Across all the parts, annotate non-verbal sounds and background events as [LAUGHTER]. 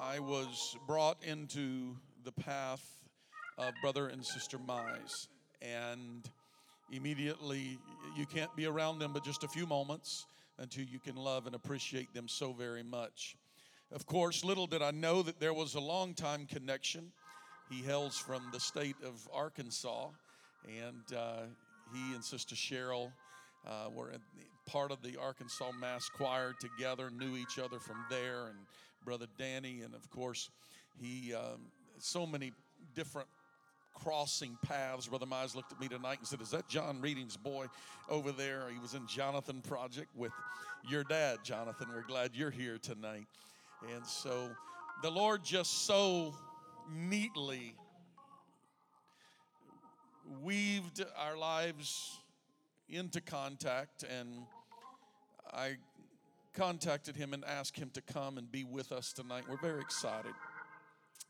I was brought into the path of brother and sister Mize. And immediately, you can't be around them but just a few moments until you can love and appreciate them so very much. Of course, little did I know that there was a long time connection. He hails from the state of Arkansas, and uh, he and Sister Cheryl uh, were part of the Arkansas Mass Choir together, knew each other from there, and Brother Danny, and of course, he um, so many different crossing paths. Brother Mize looked at me tonight and said, Is that John Reading's boy over there? He was in Jonathan Project with your dad, Jonathan. We're glad you're here tonight. And so the Lord just so neatly weaved our lives into contact and I contacted him and asked him to come and be with us tonight. We're very excited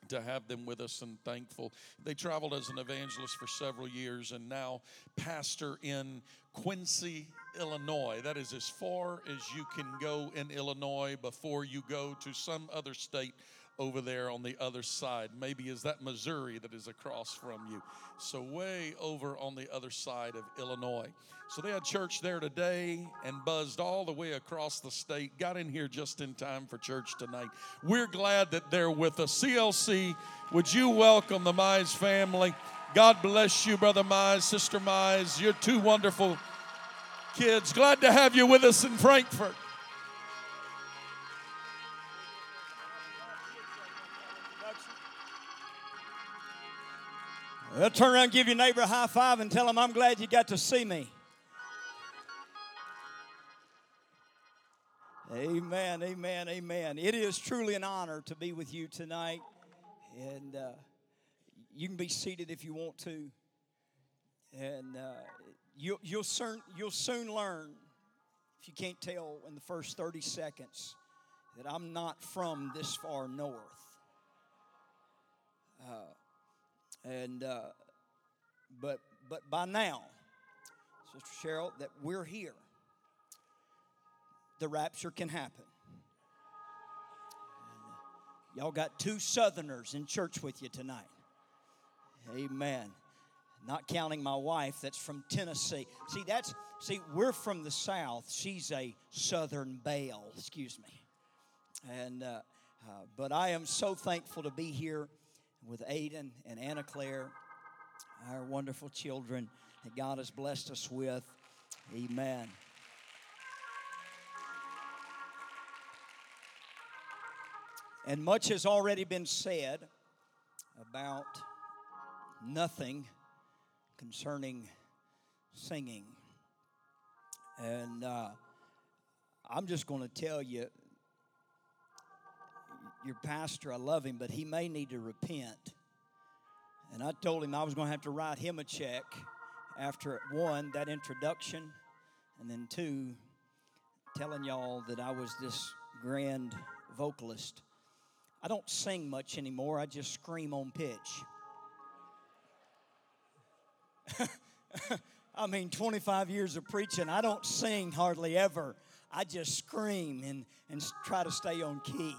to have them with us and thankful. They traveled as an evangelist for several years and now pastor in Quincy, Illinois. That is as far as you can go in Illinois before you go to some other state over there on the other side. Maybe is that Missouri that is across from you. So, way over on the other side of Illinois. So, they had church there today and buzzed all the way across the state. Got in here just in time for church tonight. We're glad that they're with us. CLC, would you welcome the Mize family? God bless you, Brother Mize, Sister Mize. You're two wonderful kids. Glad to have you with us in Frankfort. Well, turn around, give your neighbor a high five, and tell him, I'm glad you got to see me. Amen, amen, amen. It is truly an honor to be with you tonight. And uh, you can be seated if you want to. And uh, you'll, you'll, soon, you'll soon learn, if you can't tell in the first 30 seconds, that I'm not from this far north. Uh, and uh, but but by now, Sister Cheryl, that we're here, the rapture can happen. And y'all got two Southerners in church with you tonight. Amen. Not counting my wife, that's from Tennessee. See, that's see, we're from the South. She's a Southern Belle. Excuse me. And uh, uh, but I am so thankful to be here with Aiden and Anna Claire, our wonderful children that God has blessed us with. Amen. And much has already been said about nothing concerning singing. And uh, I'm just going to tell you your pastor, I love him, but he may need to repent. And I told him I was going to have to write him a check after one, that introduction, and then two, telling y'all that I was this grand vocalist. I don't sing much anymore, I just scream on pitch. [LAUGHS] I mean, 25 years of preaching, I don't sing hardly ever. I just scream and, and try to stay on key.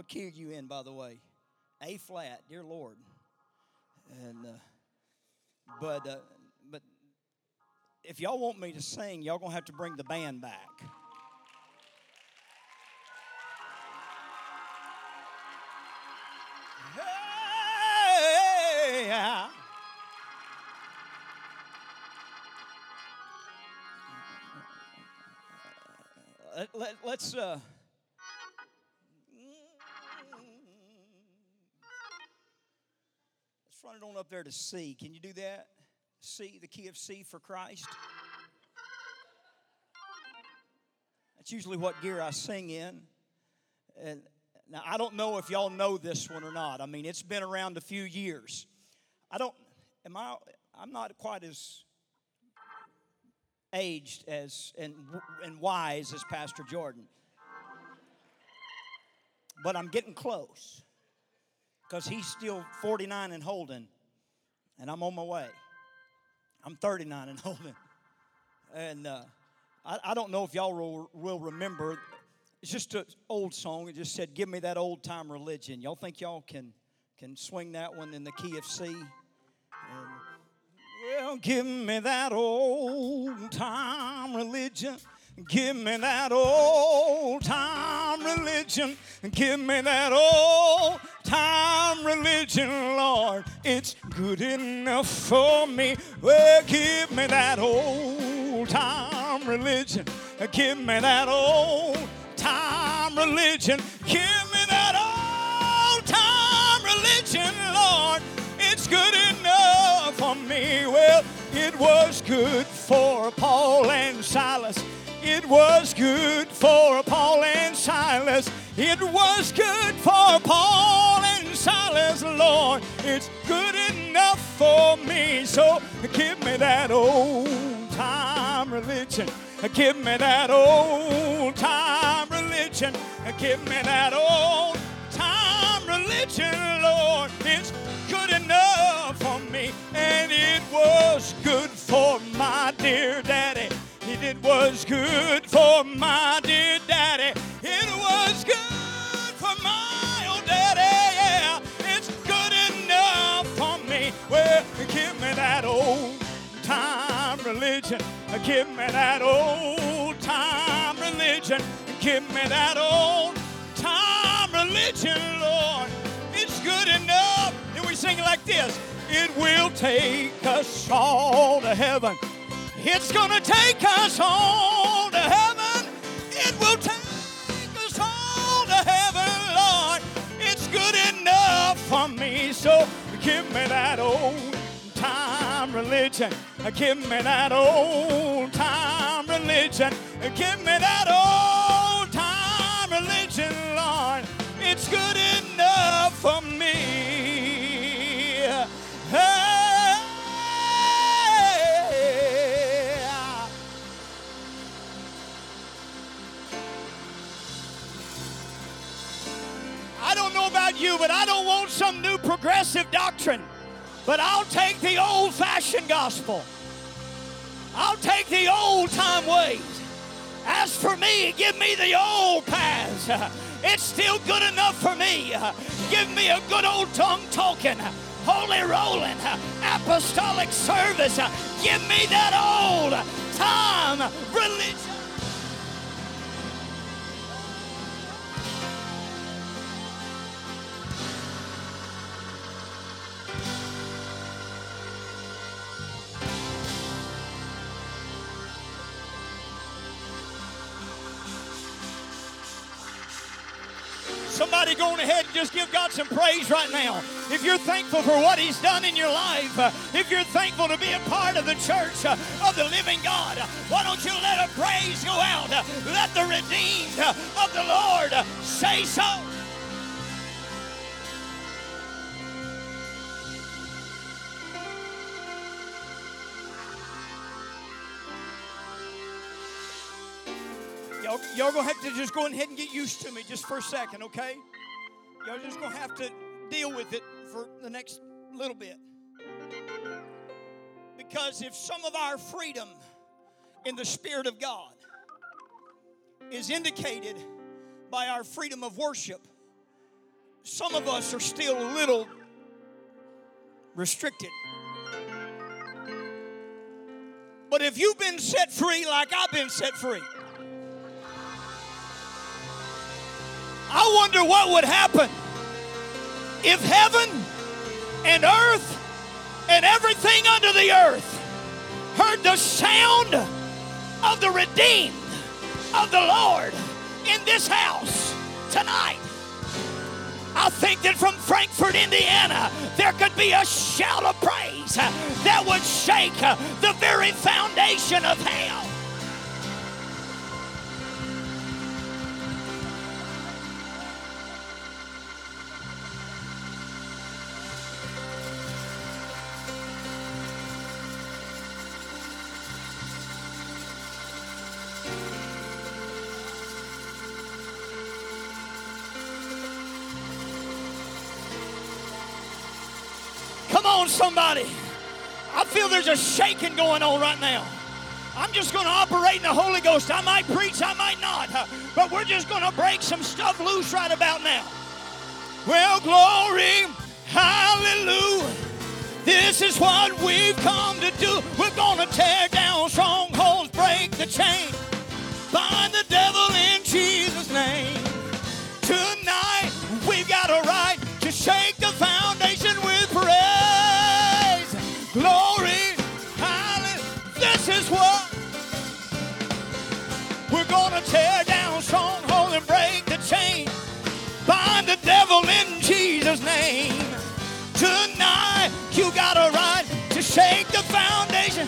What key are you in, by the way? A flat, dear Lord. And uh, but uh, but if y'all want me to sing, y'all gonna have to bring the band back. Hey, yeah. Let, let, let's uh run it on up there to C. Can you do that? C, the key of C for Christ. That's usually what gear I sing in. And now I don't know if y'all know this one or not. I mean, it's been around a few years. I don't am I I'm not quite as aged as and and wise as Pastor Jordan. But I'm getting close. Cuz he's still 49 and holding and I'm on my way. I'm 39 and [LAUGHS] holding. And uh, I, I, don't know if y'all will, will remember. It's just an old song. It just said, Give me that old time religion. Y'all think y'all can, can swing that one in the key of C? And, well, give me that old time religion. Give me that old time religion. Give me that old time religion, Lord. It's good enough for me. Well, give me that old time religion. Give me that old time religion. Give me that old time religion, Lord. It's good enough for me. Well, it was good for Paul and Silas. It was good for Paul and Silas. It was good for Paul and Silas, Lord. It's good enough for me. So give me that old time religion. Give me that old time religion. Give me that old time religion, Lord. It's good enough for me. And it was good for my dear daddy. It was good for my dear daddy. Daddy. Yeah, it's good enough for me. Well, give me that old time religion. Give me that old time religion. Give me that old time religion, Lord. It's good enough. And we sing it like this. It will take us all to heaven. It's gonna take us all to heaven. It will take for me. So give me that old time religion. Give me that old time religion. Give me that old time religion, Lord. It's good enough for me. I about you, but I don't want some new progressive doctrine. But I'll take the old fashioned gospel. I'll take the old time ways. As for me, give me the old paths. [LAUGHS] It's still good enough for me. Give me a good old tongue talking, holy rolling, apostolic service. Give me that old time religion. Somebody going ahead and just give God some praise right now. If you're thankful for what He's done in your life, uh, if you're thankful to be a part of the church uh, of the living God, why don't you let a praise go out? Let the redeemed of the Lord say so. Y'all, y'all to just go ahead and get used to me just for a second, okay? Y'all just gonna have to deal with it for the next little bit. Because if some of our freedom in the Spirit of God is indicated by our freedom of worship, some of us are still a little restricted. But if you've been set free like I've been set free, I wonder what would happen if heaven and earth and everything under the earth heard the sound of the redeemed of the Lord in this house tonight. I think that from Frankfort, Indiana, there could be a shout of praise that would shake the very foundation of hell. Somebody. I feel there's a shaking going on right now. I'm just going to operate in the Holy Ghost. I might preach, I might not, but we're just going to break some stuff loose right about now. Well, glory, hallelujah. This is what we've come to do. We're going to tear down strongholds, break the chain, bind the devil in Jesus' name. Tonight, we've got a right Jesus' name. Tonight, you got a right to shake the foundation.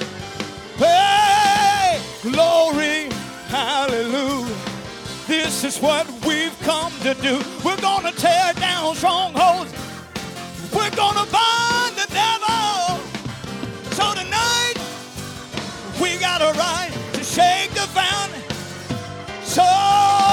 Hey, glory, hallelujah. This is what we've come to do. We're going to tear down strongholds. We're going to bind the devil. So tonight, we got a right to shake the foundation. So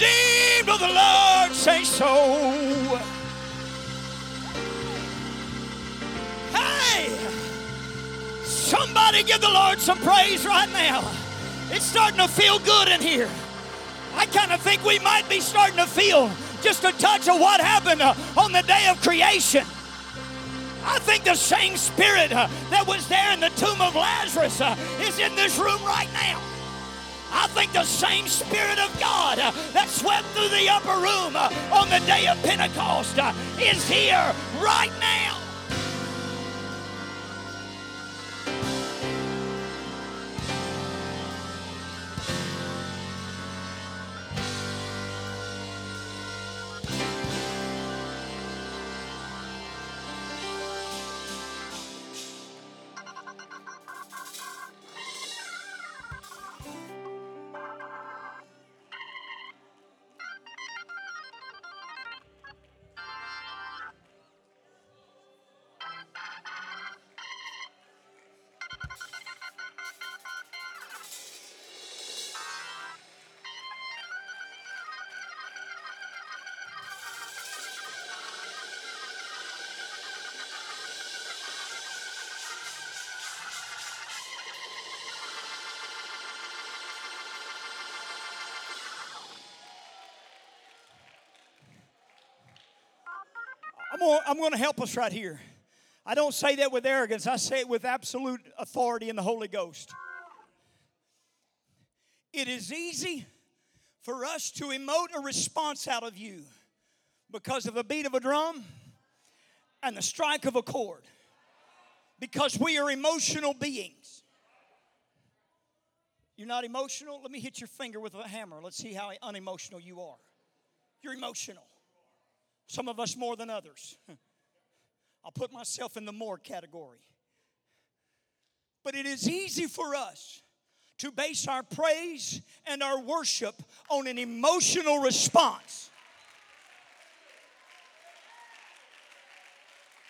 redeemed of the Lord say so. Hey, somebody give the Lord some praise right now. It's starting to feel good in here. I kind of think we might be starting to feel just a touch of what happened uh, on the day of creation. I think the same spirit uh, that was there in the tomb of Lazarus uh, is in this room right now. I think the same Spirit of God that swept through the upper room on the day of Pentecost is here right now. I'm going, I'm going to help us right here. I don't say that with arrogance, I say it with absolute authority in the Holy Ghost. It is easy for us to emote a response out of you because of the beat of a drum and the strike of a chord. Because we are emotional beings. You're not emotional? Let me hit your finger with a hammer. Let's see how unemotional you are. You're emotional. Some of us more than others. [LAUGHS] I'll put myself in the more category. But it is easy for us to base our praise and our worship on an emotional response.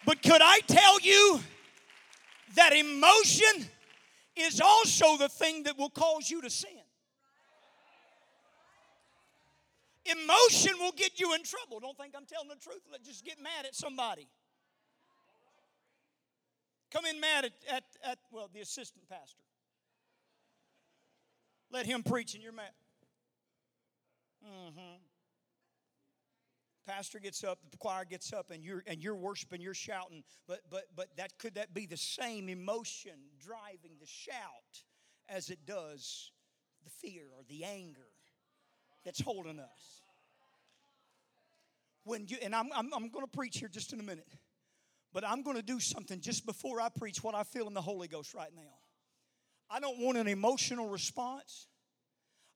But could I tell you that emotion is also the thing that will cause you to sin? Emotion will get you in trouble. Don't think I'm telling the truth. Let's just get mad at somebody. Come in mad at, at, at well, the assistant pastor. Let him preach and you're mad. Mm-hmm. Pastor gets up, the choir gets up, and you're and you're worshiping, you're shouting. But but but that could that be the same emotion driving the shout as it does the fear or the anger that's holding us. When you and I'm I'm, I'm going to preach here just in a minute. But I'm going to do something just before I preach what I feel in the Holy Ghost right now. I don't want an emotional response.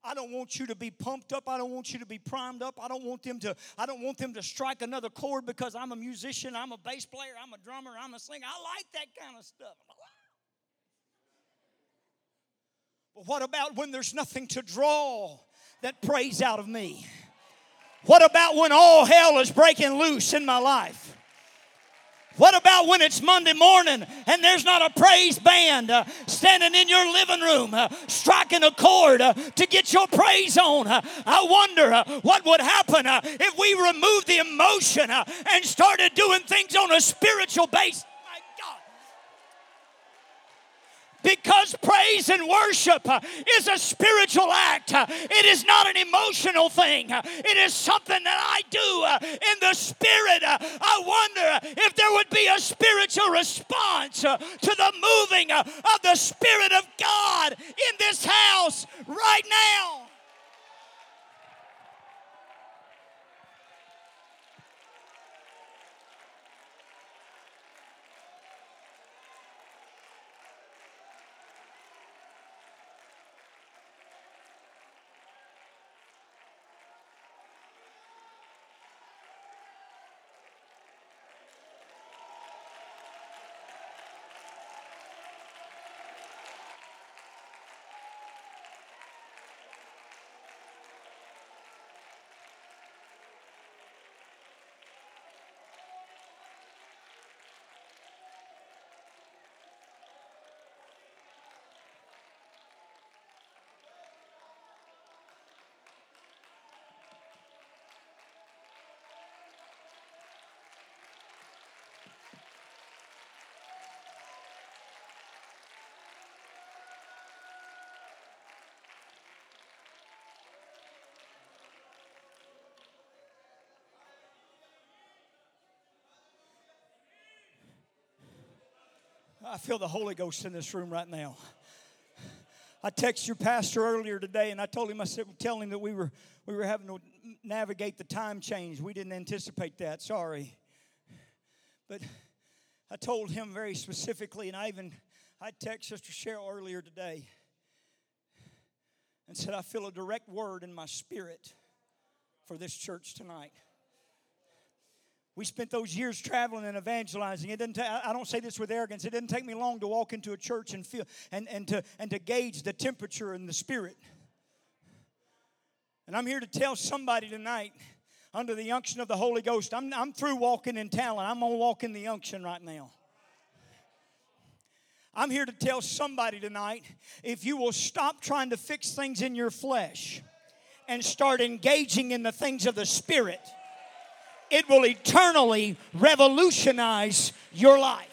I don't want you to be pumped up. I don't want you to be primed up. I don't want them to I don't want them to strike another chord because I'm a musician, I'm a bass player, I'm a drummer, I'm a singer. I like that kind of stuff. But what about when there's nothing to draw that praise out of me? What about when all hell is breaking loose in my life? What about when it's Monday morning and there's not a praise band uh, standing in your living room uh, striking a chord uh, to get your praise on? Uh, I wonder uh, what would happen uh, if we removed the emotion and started doing things on a spiritual basis. Because praise and worship uh, is a spiritual act. Uh, it is not an emotional thing. Uh, it is something that I do in the spirit. I wonder if there would be a spiritual response to the moving of the Spirit of God in this house right now. I feel the Holy Ghost in this room right now. I texted your pastor earlier today, and I told him I said, "Tell him that we were we were having to navigate the time change. We didn't anticipate that. Sorry." But I told him very specifically, and I even I texted Sister Cheryl earlier today and said, "I feel a direct word in my spirit for this church tonight." We spent those years traveling and evangelizing. It didn't ta- I don't say this with arrogance. It didn't take me long to walk into a church and feel and, and to and to gauge the temperature and the spirit. And I'm here to tell somebody tonight, under the unction of the Holy Ghost, I'm, I'm through walking in talent. I'm gonna walk in the unction right now. I'm here to tell somebody tonight if you will stop trying to fix things in your flesh and start engaging in the things of the Spirit it will eternally revolutionize your life.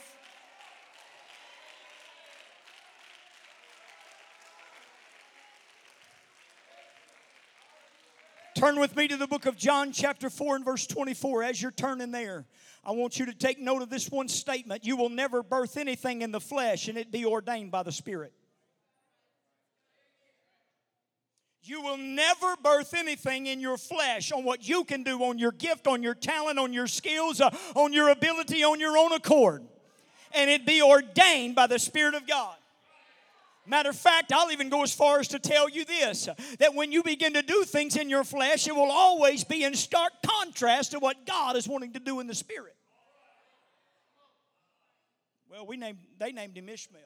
Turn with me to the book of John, chapter 4, and verse 24. As you're turning there, I want you to take note of this one statement You will never birth anything in the flesh and it be ordained by the Spirit. You will never birth anything in your flesh on what you can do, on your gift, on your talent, on your skills, uh, on your ability, on your own accord. And it be ordained by the Spirit of God. Matter of fact, I'll even go as far as to tell you this that when you begin to do things in your flesh, it will always be in stark contrast to what God is wanting to do in the Spirit. Well, we named, they named him Ishmael.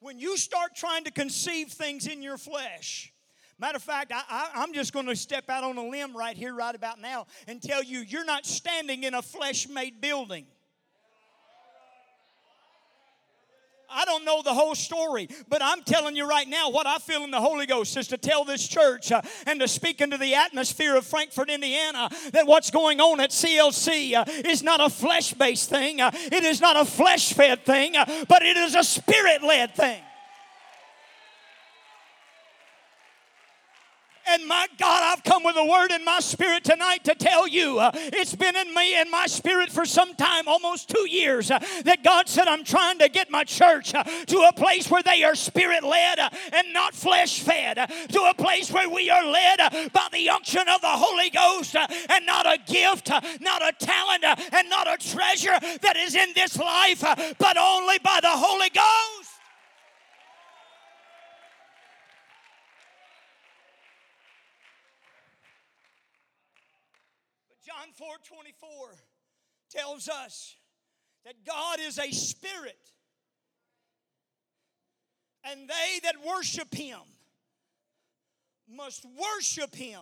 When you start trying to conceive things in your flesh, Matter of fact, I, am just going to step out on a limb right here, right about now, and tell you you're not standing in a flesh made building. I don't know the whole story, but I'm telling you right now what I feel in the Holy Ghost is to tell this church uh, and to speak into the atmosphere of Frankfort, Indiana, that what's going on at CLC uh, is not a flesh based thing, uh, it is not a flesh fed thing, uh, but it is a spirit led thing. And my God, I've come with a word in my spirit tonight to tell you uh, it's been in me and my spirit for some time, almost two years, uh, that God said, I'm trying to get my church uh, to a place where they are spirit led uh, and not flesh fed, uh, to a place where we are led uh, by the unction of the Holy Ghost and not a gift, not a talent, and not a treasure that is in this life, but only by the Holy Ghost. John 4 24 tells us that God is a spirit, and they that worship him must worship him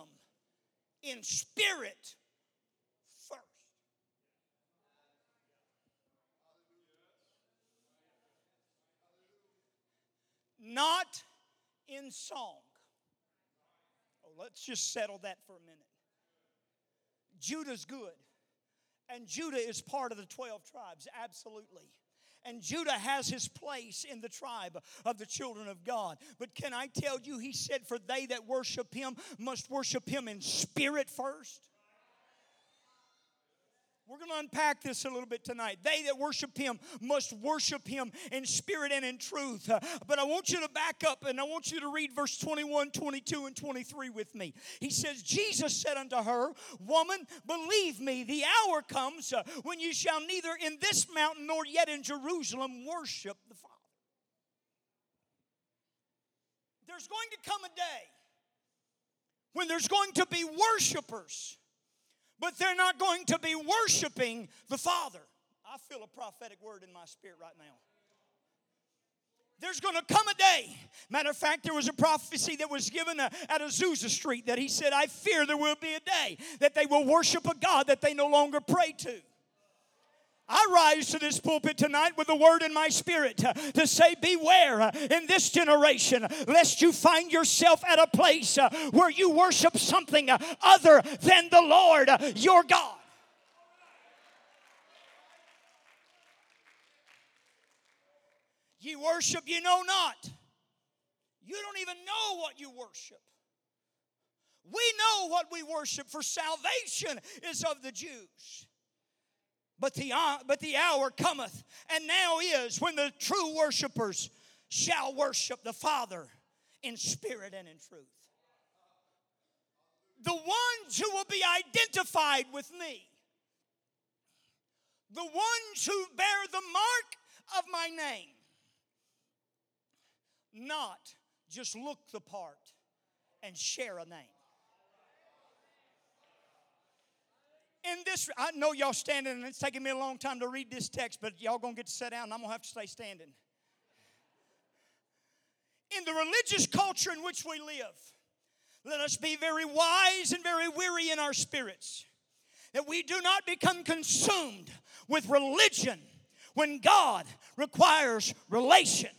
in spirit first. Not in song. Oh, let's just settle that for a minute. Judah's good. And Judah is part of the 12 tribes, absolutely. And Judah has his place in the tribe of the children of God. But can I tell you, he said, For they that worship him must worship him in spirit first. We're going to unpack this a little bit tonight. They that worship him must worship him in spirit and in truth. But I want you to back up and I want you to read verse 21, 22, and 23 with me. He says, Jesus said unto her, Woman, believe me, the hour comes uh, when you shall neither in this mountain nor yet in Jerusalem worship the Father. There's going to come a day when there's going to be worshipers but they're not going to be worshiping the Father. I feel a prophetic word in my spirit right now. There's going to come a day. Matter of fact, there was a prophecy that was given uh, at Azusa Street that he said, I fear there will be a day that they will worship a God that they no longer pray to. I rise to this pulpit tonight with a word in my spirit to, say, Beware uh, in this generation, lest you find yourself at a place uh, where you worship something uh, other than the Lord your God. Ye worship you know not. You don't even know what you worship. We know what we worship, for salvation is of the Jews. But the, uh, but the hour cometh, and now is, when the true worshipers shall worship the Father in spirit and in truth. The ones who will be identified with me, the ones who bear the mark of my name, not just look the part and share a name. In this, I know y'all standing, and it's taking me a long time to read this text, but y'all gonna get to sit down, and I'm gonna have to stay standing. In the religious culture in which we live, let us be very wise and very weary in our spirits, that we do not become consumed with religion when God requires relation.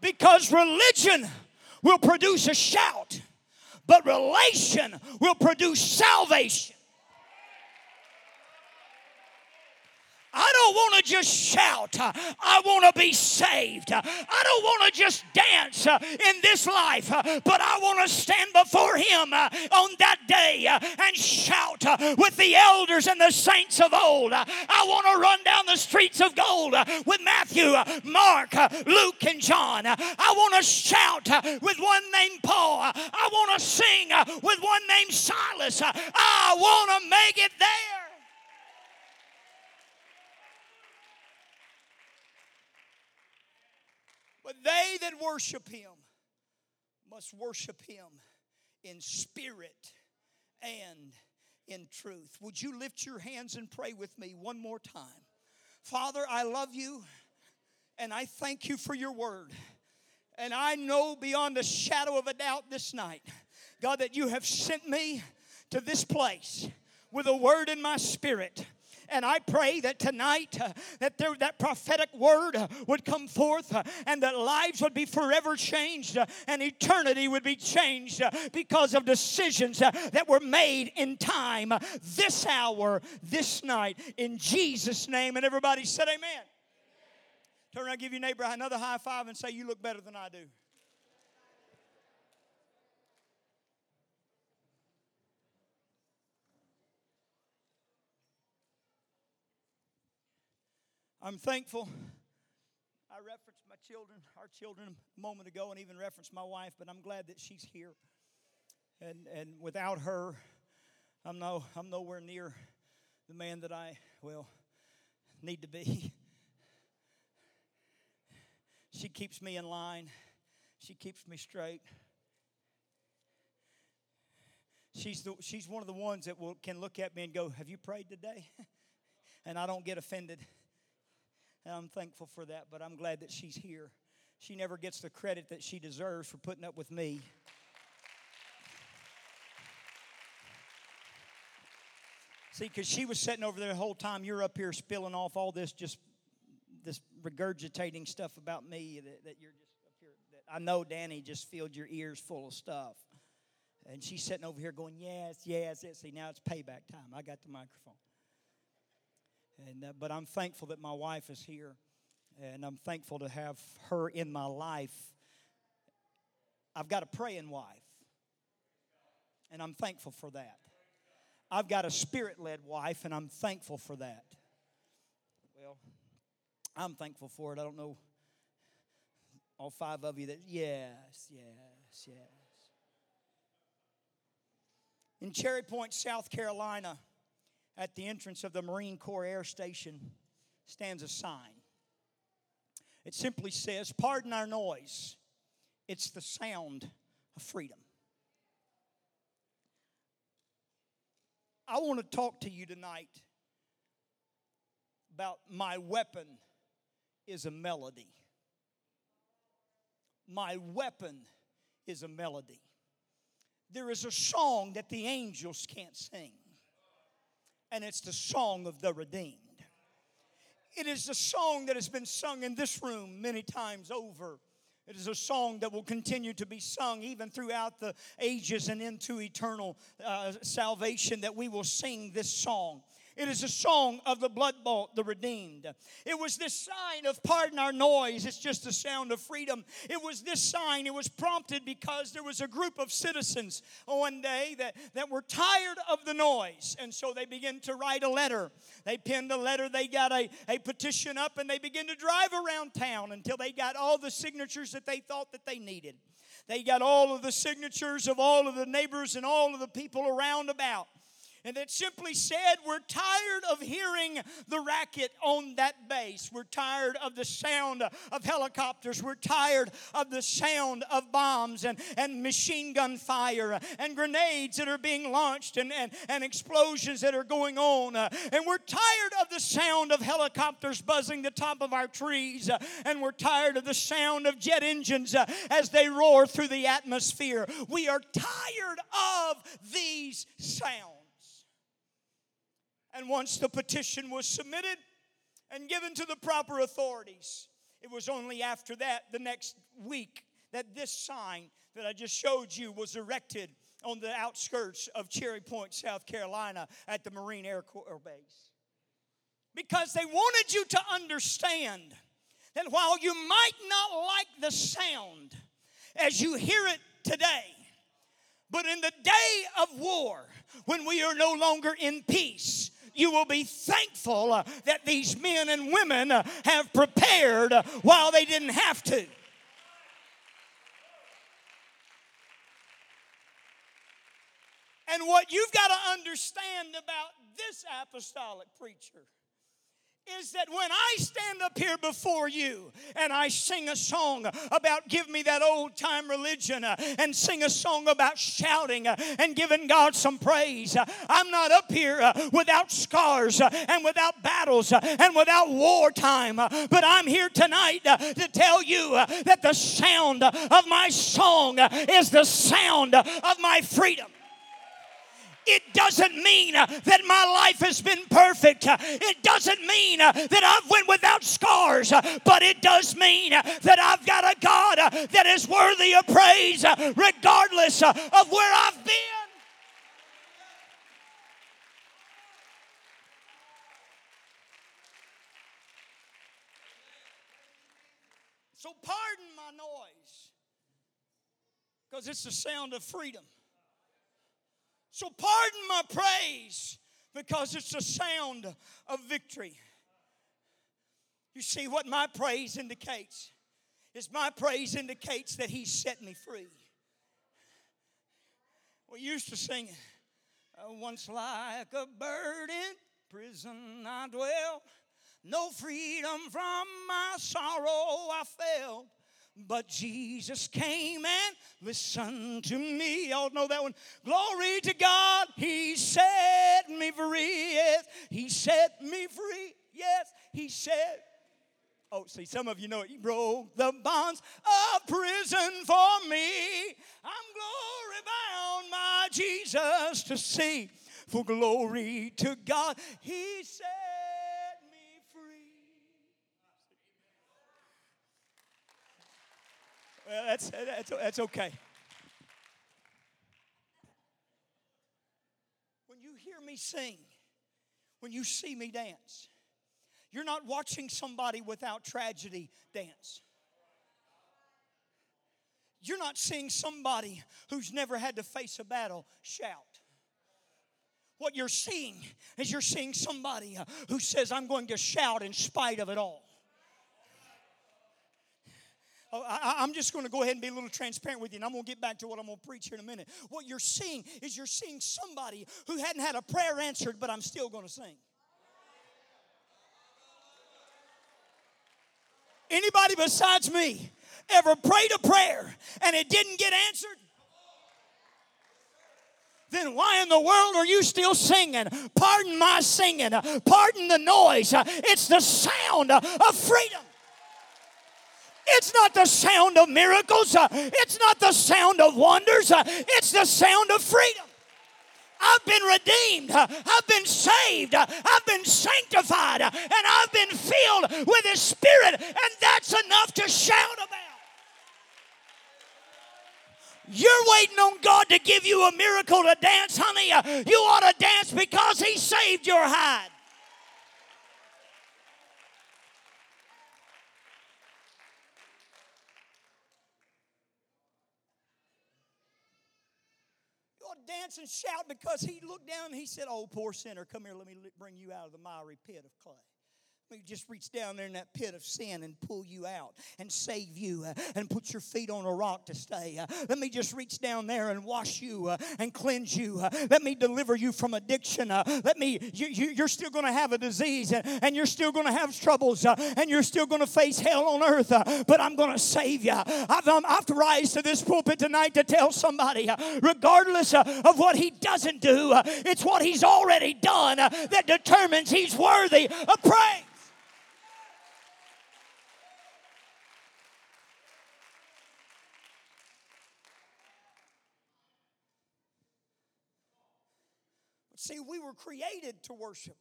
Because religion will produce a shout but relation will produce salvation. I don't want to just shout. I want to be saved. I don't want to just dance in this life, but I want to stand before Him on that day and shout with the elders and the saints of old. I want to run down the streets of gold with Matthew, Mark, Luke, and John. I want to shout with one named Paul. I want to sing with one named Silas. I want to make it there. But they that worship him must worship him in spirit and in truth. Would you lift your hands and pray with me one more time? Father, I love you and I thank you for your word. And I know beyond a shadow of a doubt this night, God, that you have sent me to this place with a word in my spirit and I pray that tonight uh, that there, that prophetic word uh, would come forth uh, and that lives would be forever changed uh, and eternity would be changed uh, because of decisions uh, that were made in time, this hour, this night, in Jesus' name. And everybody said, Amen. Turn around, give your neighbor another high five, and say, You look better than I do. I'm thankful. I referenced my children, our children, a moment ago, and even referenced my wife, but I'm glad that she's here. And and without her, I'm no I'm nowhere near the man that I well need to be. [LAUGHS] She keeps me in line. She keeps me straight. She's, the, she's one of the ones that will, can look at me and go, Have you prayed today? [LAUGHS] and I don't get offended. And I'm thankful for that, but I'm glad that she's here. She never gets the credit that she deserves for putting up with me. See, because she was sitting over there the whole time. You're up here spilling off all this, just this regurgitating stuff about me that, that you're just up here. I know Danny just filled your ears full of stuff. And she's sitting over here going, Yes, yes, yes. See, now it's payback time. I got the microphone. And, uh, but I'm thankful that my wife is here, and I'm thankful to have her in my life. I've got a praying wife, and I'm thankful for that. I've got a spirit led wife, and I'm thankful for that. Well, I'm thankful for it. I don't know all five of you that, yes, yes, yes. In Cherry Point, South Carolina, at the entrance of the Marine Corps Air Station stands a sign. It simply says, Pardon our noise, it's the sound of freedom. I want to talk to you tonight about my weapon is a melody. My weapon is a melody. There is a song that the angels can't sing and it's the song of the redeemed. It is a song that has been sung in this room many times over. It is a song that will continue to be sung even throughout the ages and into eternal uh, salvation, that we will sing this song. It is a song of the blood bought, the redeemed. It was this sign of pardon our noise. It's just the sound of freedom. It was this sign. It was prompted because there was a group of citizens one day that, that were tired of the noise. And so they began to write a letter. They penned a letter. They got a, a petition up and they began to drive around town until they got all the signatures that they thought that they needed. They got all of the signatures of all of the neighbors and all of the people around about and it simply said, We're tired of hearing the racket on that base. We're tired of the sound of helicopters. We're tired of the sound of bombs and, and machine gun fire and grenades that are being launched and, and, and explosions that are going on. And we're tired of the sound of helicopters buzzing the top of our trees. And we're tired of the sound of jet engines uh, as they roar through the atmosphere. We are tired of these sounds. And once the petition was submitted and given to the proper authorities, it was only after that, the next week, that this sign that I just showed you was erected on the outskirts of Cherry Point, South Carolina, at the Marine Air Corps Base. because they wanted you to understand that while you might not like the sound as you hear it today, but in the day of war, when we are no longer in peace, you will be thankful uh, that these men and women uh, have prepared uh, while they didn't have to. And what you've got to understand about this apostolic preacher is that when I stand up here before you and I sing a song about give me that old time religion uh, and sing a song about shouting uh, and giving God some praise, uh, I'm not up here uh, without scars uh, and without battles uh, and without wartime, but I'm here tonight to tell you that the sound of my song is the sound of my freedom. It doesn't mean uh, that my life has been perfect. Uh, it doesn't mean uh, that I've went without scars, but it does mean that I've got a God that is worthy of praise regardless of where I've been. So pardon my noise because it's the sound of freedom. So pardon my praise because it's the sound of victory. You see, what my praise indicates is my praise indicates that He set me free. We used to sing it. Oh, once like a bird in prison I dwell, no freedom from my sorrow I felt. But Jesus came and listened to me. Y'all know that one. Glory to God, He set me free. Yes, He set me free. Yes, He said. Oh, see, some of you know it. He broke the bonds of prison for me. I'm glory bound, my Jesus, to see. For glory to God, He said. Well, that's, uh, that's, that's okay. When you hear me sing, when you see me dance, you're not watching somebody without tragedy dance. You're not seeing somebody who's never had to face a battle shout. What you're seeing is you're seeing somebody who says, I'm going to shout in spite of it all. Oh, I, am just going to go ahead and be a little transparent with you, and I'm going to get back to what I'm going to preach here in a minute. What you're seeing is you're seeing somebody who hadn't had a prayer answered, but I'm still going to sing. Anybody besides me ever prayed a prayer and it didn't get answered? then why in the world are you still singing? Pardon my singing. Pardon the noise. It's the sound of freedom. It's not the sound of miracles, uh, it's not the sound of wonders, uh, it's the sound of freedom. I've been redeemed. Uh, I've been saved. I've been sanctified. And I've been filled with His Spirit. And that's enough to shout about. You're waiting on God to give you a miracle to dance, honey. You ought to dance because He saved your hide. Dance and shout because he looked down and he said, Oh, poor sinner, come here, let me bring you out of the miry pit of clay. Let me just reach down there in that pit of sin and pull you out and save you uh, and put your feet on a rock to stay. Uh, let me just reach down there and wash you uh, and cleanse you. Uh. Let me deliver you from addiction. Uh. Let me, you, are still going to have a disease uh, and, you're still going to have troubles and you're still going to face hell on earth, but I'm going to save you. I've, um, I've to rise to this pulpit tonight to tell somebody, regardless of what he doesn't do, it's what he's already done that determines he's worthy of praise. See, we were created to worship.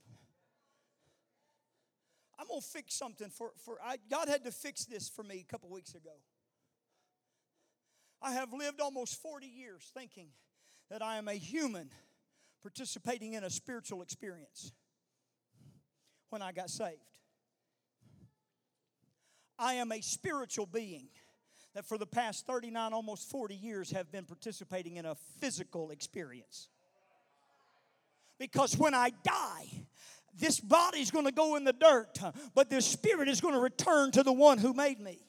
I'm going to fix something for, for I, God had to fix this for me a couple weeks ago. I have lived almost 40 years thinking that I am a human participating in a spiritual experience. when I got saved. I am a spiritual being that for the past 39, almost 40 years have been participating in a physical experience. Because when I die, this body's going to go in the dirt, but this spirit is going to return to the one who made me.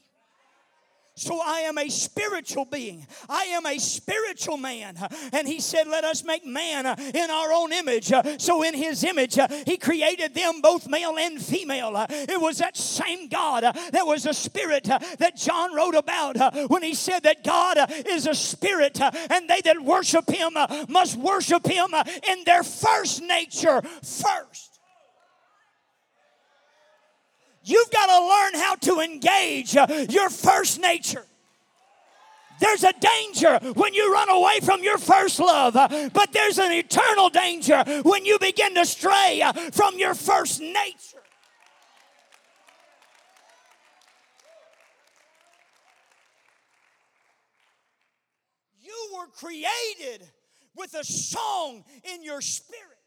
So I am a spiritual being. I am a spiritual man. And he said, Let us make man in our own image. So in his image, he created them both male and female. It was that same God that was a spirit that John wrote about when he said that God is a spirit and they that worship him must worship him in their first nature first. You've got to learn how to engage uh, your first nature. There's a danger when you run away from your first love, uh, but there's an eternal danger when you begin to stray uh, from your first nature. You were created with a song in your spirit.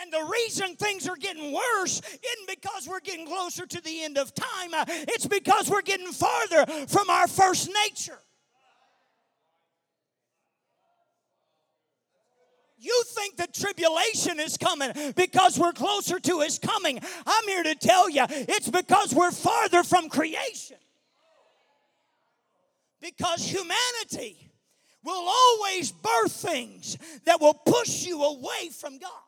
And the reason things are getting worse isn't because we're getting closer to the end of time, it's because we're getting farther from our first nature. You think the tribulation is coming because we're closer to His coming. I'm here to tell you it's because we're farther from creation. Because humanity will always birth things that will push you away from God.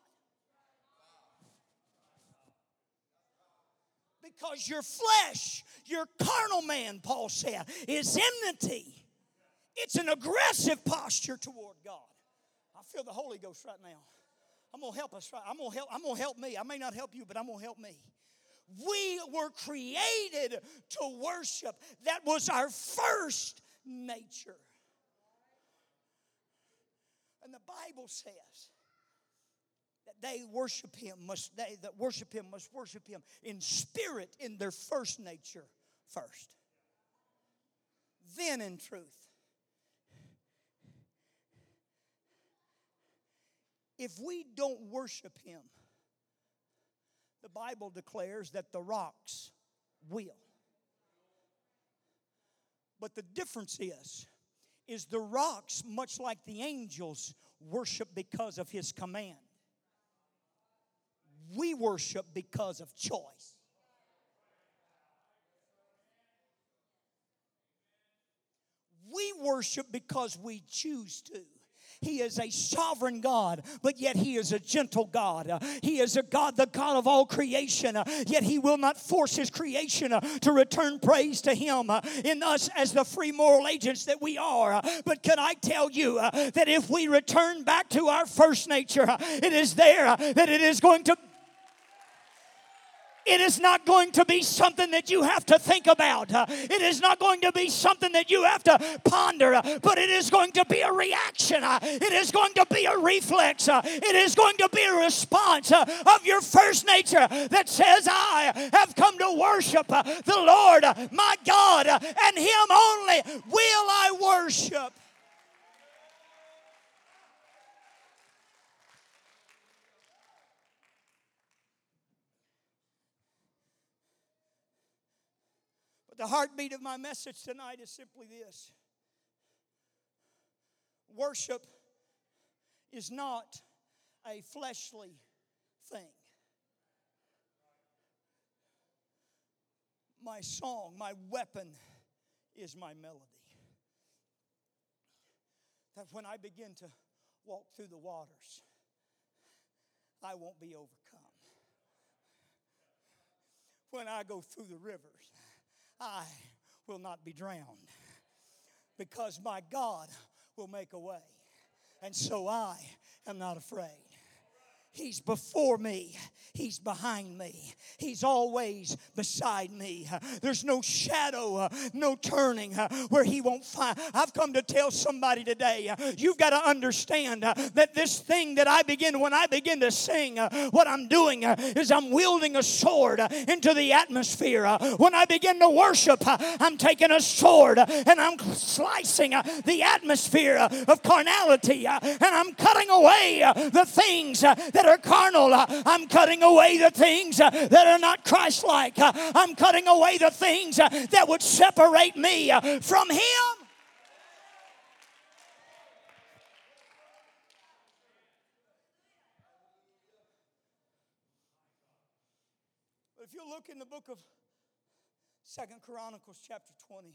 Because your flesh, your carnal man, Paul said, is enmity. It's an aggressive posture toward God. I feel the Holy Ghost right now. I'm gonna help us right. I'm gonna help, I'm gonna help me. I may not help you, but I'm gonna help me. We were created to worship. That was our first nature. And the Bible says they worship him must they that worship him must worship him in spirit in their first nature first. Then in truth. If we don't worship him the bible declares that the rocks will. But the difference is is the rocks much like the angels worship because of his command we worship because of choice. We worship because we choose to. He is a sovereign God, but yet He is a gentle God. He is a God, the God of all creation, yet He will not force His creation to return praise to Him in us as the free moral agents that we are. But can I tell you that if we return back to our first nature, it is there that it is going to it is not going to be something that you have to think about. Uh, it is not going to be something that you have to ponder, uh, but it is going to be a reaction. Uh, it is going to be a reflex. It is going to be a response of your first nature that says, I have come to worship the Lord my God, and Him only will I worship. The heartbeat of my message tonight is simply this worship is not a fleshly thing. My song, my weapon is my melody. That when I begin to walk through the waters, I won't be overcome. When I go through the rivers, I will not be drowned because my God will make a way. And so I am not afraid. He's before me. He's behind me. He's always beside me. There's no shadow, no turning where He won't find. I've come to tell somebody today you've got to understand that this thing that I begin, when I begin to sing, what I'm doing is I'm wielding a sword into the atmosphere. When I begin to worship, I'm taking a sword and I'm slicing the atmosphere of carnality and I'm cutting away the things that that are carnal. Uh, I'm cutting away the things uh, that are not Christ like. Uh, I'm cutting away the things that would separate me from Him. If you look in the book of Second Chronicles chapter 20,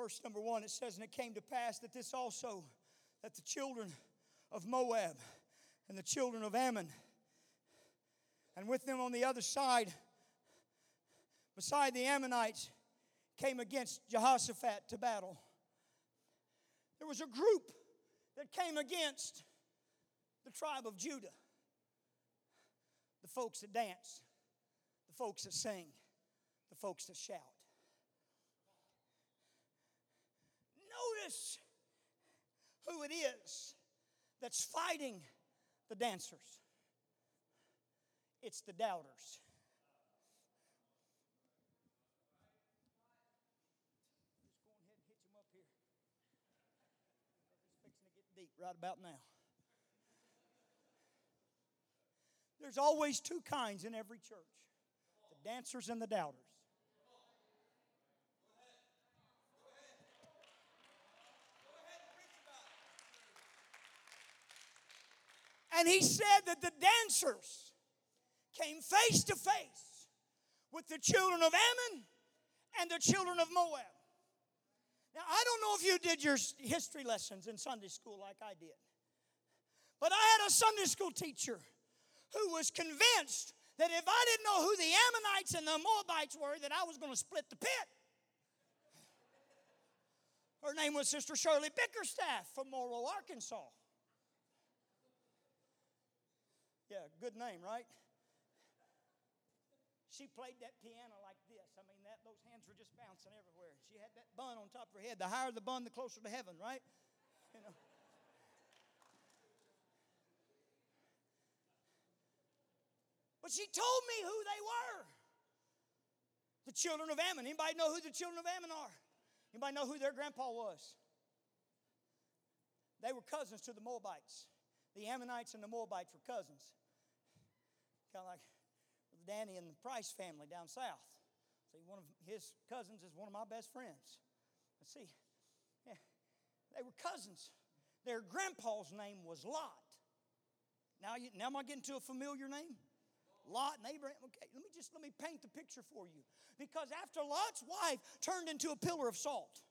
verse number one, it says, And it came to pass that this also, that the children of Moab and the children of Ammon, and with them on the other side, beside the Ammonites, came against Jehoshaphat to battle. There was a group that came against the tribe of Judah the folks that dance, the folks that sing, the folks that shout. Notice who it is that's fighting the dancers. It's the doubters. Just go ahead and hit them up here. It's fixing to get deep right about now. There's always two kinds in every church the dancers and the doubters. And he said that the dancers came face to face with the children of Ammon and the children of Moab. Now, I don't know if you did your history lessons in Sunday school like I did, but I had a Sunday school teacher who was convinced that if I didn't know who the Ammonites and the Moabites were, that I was going to split the pit. Her name was Sister Shirley Bickerstaff from Morrow, Arkansas. Yeah, good name, right? She played that piano like this. I mean, that those hands were just bouncing everywhere. She had that bun on top of her head. The higher the bun, the closer to heaven, right? [LAUGHS] You know. But she told me who they were. The children of Ammon. Anybody know who the children of Ammon are? Anybody know who their grandpa was? They were cousins to the Moabites. The Ammonites and the Moabites were cousins. Kind of like Danny and the Price family down south. See, one of his cousins is one of my best friends. Let's see. Yeah, they were cousins. Their grandpa's name was Lot. Now, you, now am I getting to a familiar name? Lot and Abraham. Okay, let me just let me paint the picture for you. Because after Lot's wife turned into a pillar of salt,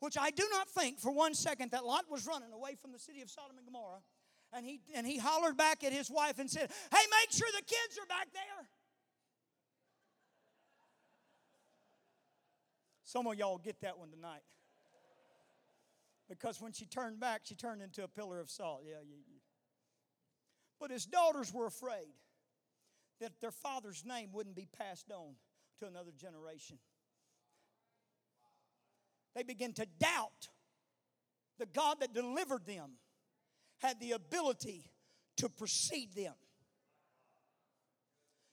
which I do not think for one second that Lot was running away from the city of Sodom and Gomorrah, and he, and he hollered back at his wife and said, Hey, make sure the kids are back there. Some of y'all get that one tonight. Because when she turned back, she turned into a pillar of salt. Yeah, yeah, yeah. But his daughters were afraid that their father's name wouldn't be passed on to another generation. They began to doubt the God that delivered them had the ability to precede them.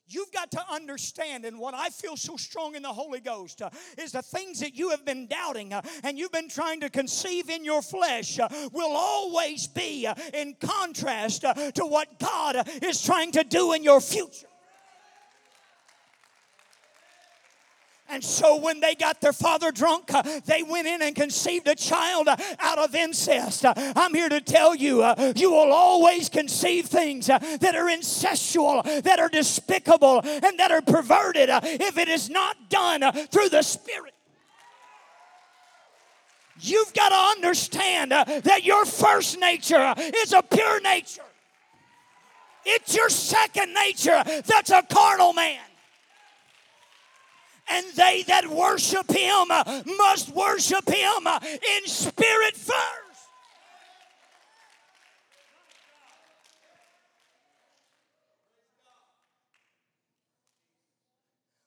You've got to understand, and what I feel so strong in the Holy Ghost uh, is the things that you have been doubting uh, and you've been trying to conceive in your flesh uh, will always be uh, in contrast uh, to what God uh, is trying to do in your future. And so when they got their father drunk, uh, they went in and conceived a child uh, out of incest. Uh, I'm here to tell you, you will always conceive things that are incestual, that are despicable, and that are perverted if it is not done through the Spirit. You've got to understand that your first nature is a pure nature. It's your second nature that's a carnal man and they that worship him must worship him in spirit first.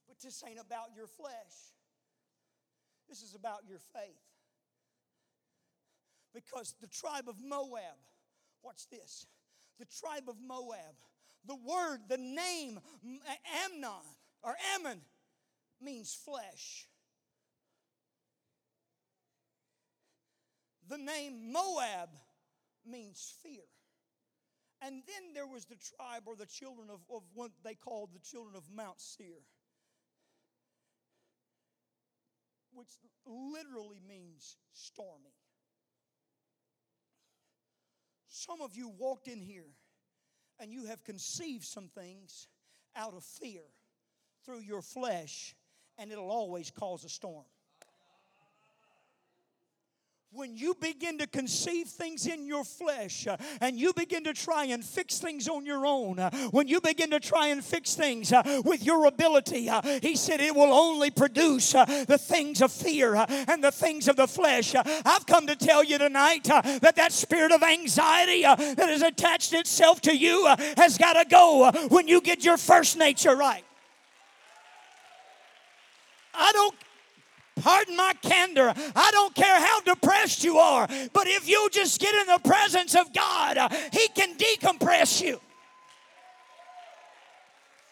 But this ain't about your flesh, this is about your faith. Because the tribe of Moab, watch this, the tribe of Moab, the word, the name Amnon or Ammon means flesh. The name Moab means fear. And then there was the tribe or the children of, of what they called the children of Mount Seir, which literally means stormy. Some of you walked in here and you have conceived some things out of fear through your flesh, and it'll always cause a storm when you begin to conceive things in your flesh uh, and you begin to try and fix things on your own, uh, when you begin to try and fix things uh, with your ability, uh, he said it will only produce uh, the things of fear uh, and the things of the flesh. I've come to tell you tonight that that spirit of anxiety that has attached itself to you has got to go when you get your first nature right. I don't Pardon my candor. I don't care how depressed you are, but if you just get in the presence of God, uh, He can decompress you.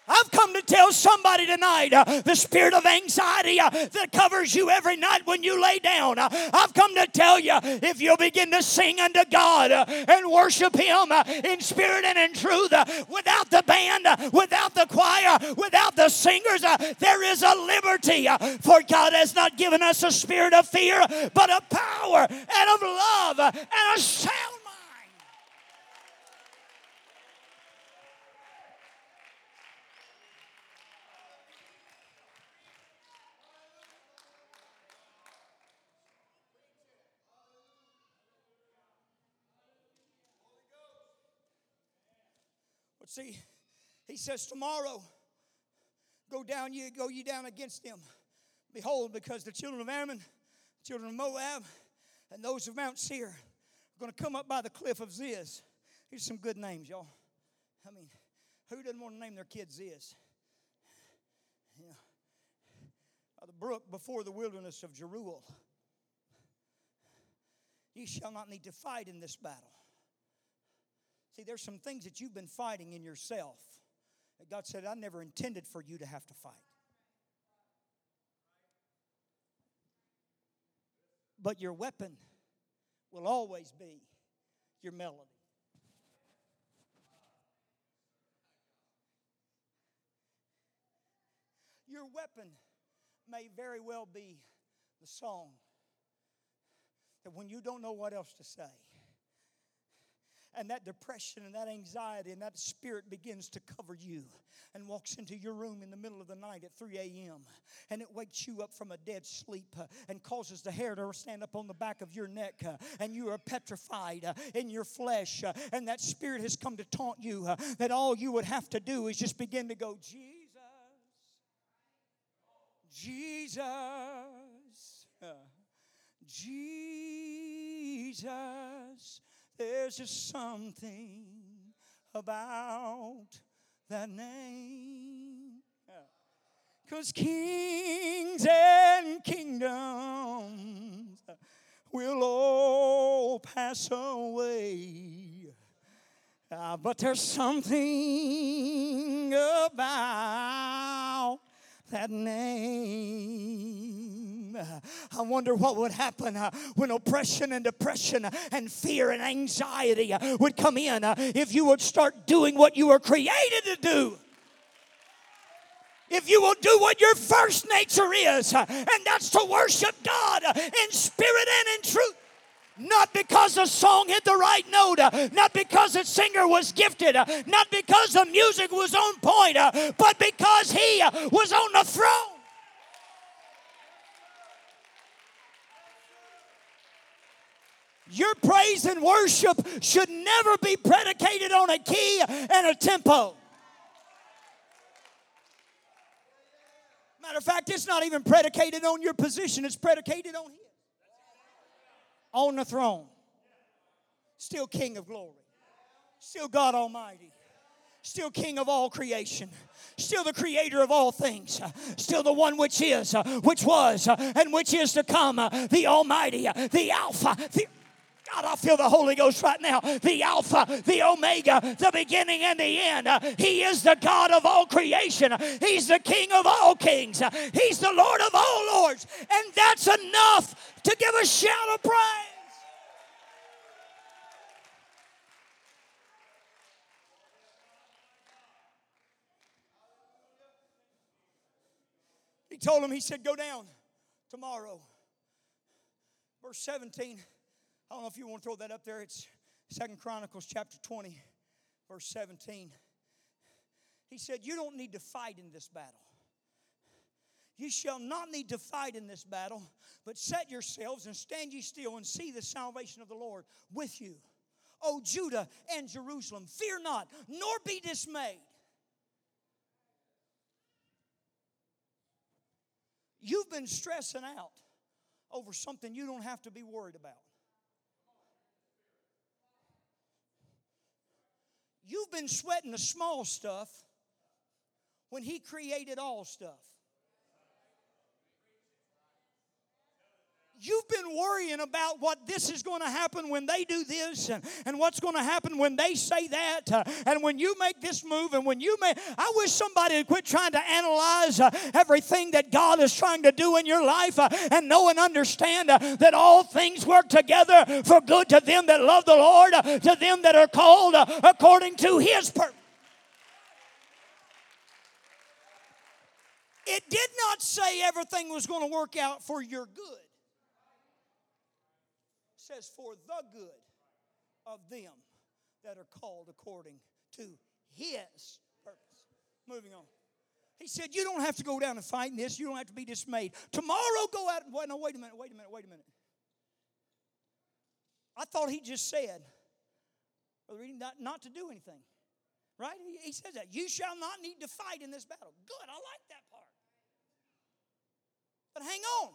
I've come to tell somebody tonight uh, the spirit of anxiety uh, that covers you every night when you lay down. Uh, I've come to tell you if you'll begin to sing unto God uh, and worship Him uh, in spirit and in truth, uh, without the band, without the choir, without the singers, there is a liberty. for God has not given us a spirit of fear, but of power and of love and a sound But see, he says, Tomorrow, go down ye, go ye down against them. Behold, because the children of Ammon, children of Moab, and those of Mount Seir are going to come up by the cliff of Ziz. Here's some good names, y'all. I mean, who doesn't want to name their kid Ziz? By the brook before the wilderness of Jeruel. Ye shall not need to fight in this battle. See, there's some things that you've been fighting in yourself that God said, I never intended for you to have to fight. But your weapon will always be your melody. Your weapon may very well be the song that when you don't know what else to say, and that depression and that anxiety and that spirit begins to cover you and walks into your room in the middle of the night at 3 a.m. and it wakes you up from a dead sleep uh, and causes the hair to stand up on the back of your neck uh, and you are petrified uh, in your flesh and that spirit has come to taunt you that all you would have to do is just begin to go, Jesus, Jesus, Jesus. There's just something about that name. Because kings and kingdoms will all pass away. Uh, but there's something about that name. Uh, I wonder what would happen uh, when oppression and depression uh, and fear and anxiety uh, would come in uh, if you would start doing what you were created to do if you will do what your first nature is, uh, and that's to worship God in spirit and in truth. Not because the song hit the right note, not because the singer was gifted, not because the music was on point, but because he was on the throne. Your praise and worship should never be predicated on a key and a tempo. Matter of fact, it's not even predicated on your position, it's predicated on Him. On the throne. Still King of glory. Still God Almighty. Still King of all creation still the creator of all things, still the one which is, which was, and which is to come, the Almighty, the Alpha, the God, I feel the Holy Ghost right now. The Alpha, the Omega, the beginning and the end. He is the God of all creation. He's the King of all kings. He's the Lord of all lords. And that's enough to give a shout of praise. He told him, he said, go down tomorrow. Verse 17. I don't know if you want to throw that up there. It's Second Chronicles chapter 20, verse 17. He said, You don't need to fight in this battle. You shall not need to fight in this battle, but set yourselves and stand ye still and see the salvation of the Lord with you. O Judah and Jerusalem, fear not, nor be dismayed. You've been stressing out over something you don't have to be worried about. You've been sweating the small stuff when He created all stuff. You've been worrying about what this is going to happen when they do this and, and what's going to happen when they say that uh, and when you make this move and when you make. I wish somebody would quit trying to analyze uh, everything that God is trying to do in your life uh, and know and understand uh, that all things work together for good to them that love the Lord, uh, to them that are called uh, according to His purpose. It did not say everything was going to work out for your good says, For the good of them that are called according to his purpose. Moving on. He said, You don't have to go down and fight in this. You don't have to be dismayed. Tomorrow, go out and wait. No, wait a minute, wait a minute, wait a minute. I thought he just said, not, not to do anything. Right? He, he says that. You shall not need to fight in this battle. Good, I like that part. But hang on.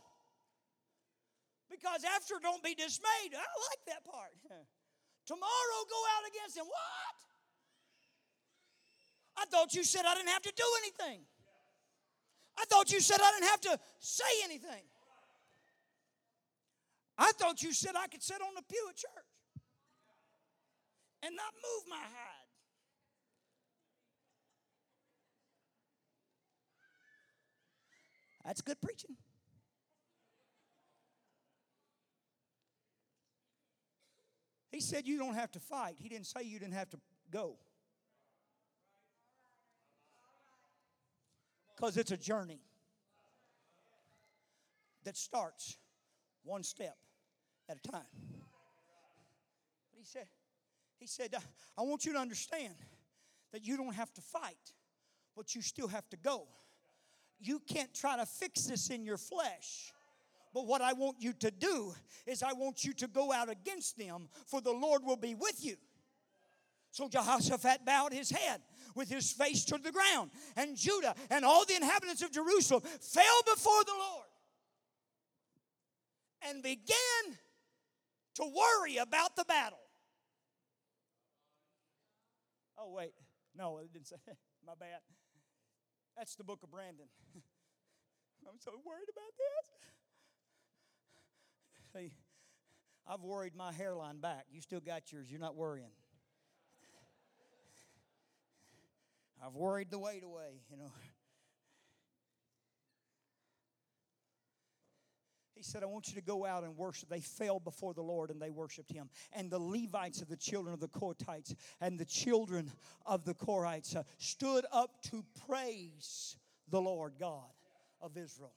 Because after don't be dismayed. I like that part. [LAUGHS] Tomorrow go out against him. What? I thought you said I didn't have to do anything. I thought you said I didn't have to say anything. I thought you said I could sit on the pew at church and not move my hide. That's good preaching. He said you don't have to fight. He didn't say you didn't have to go. Because it's a journey that starts one step at a time. But he said, he said, I want you to understand that you don't have to fight, but you still have to go. You can't try to fix this in your flesh. But what I want you to do is I want you to go out against them, for the Lord will be with you. So Jehoshaphat bowed his head with his face to the ground, and Judah and all the inhabitants of Jerusalem fell before the Lord and began to worry about the battle. Oh, wait. No, it didn't say. [LAUGHS] My bad. That's the book of Brandon. [LAUGHS] I'm so worried about this. I've worried my hairline back. You still got yours. You're not worrying. I've worried the weight away, you know. He said, I want you to go out and worship. They fell before the Lord and they worshiped him. And the Levites of the children of the Kohathites and the children of the Korhites uh, stood up to praise the Lord God of Israel.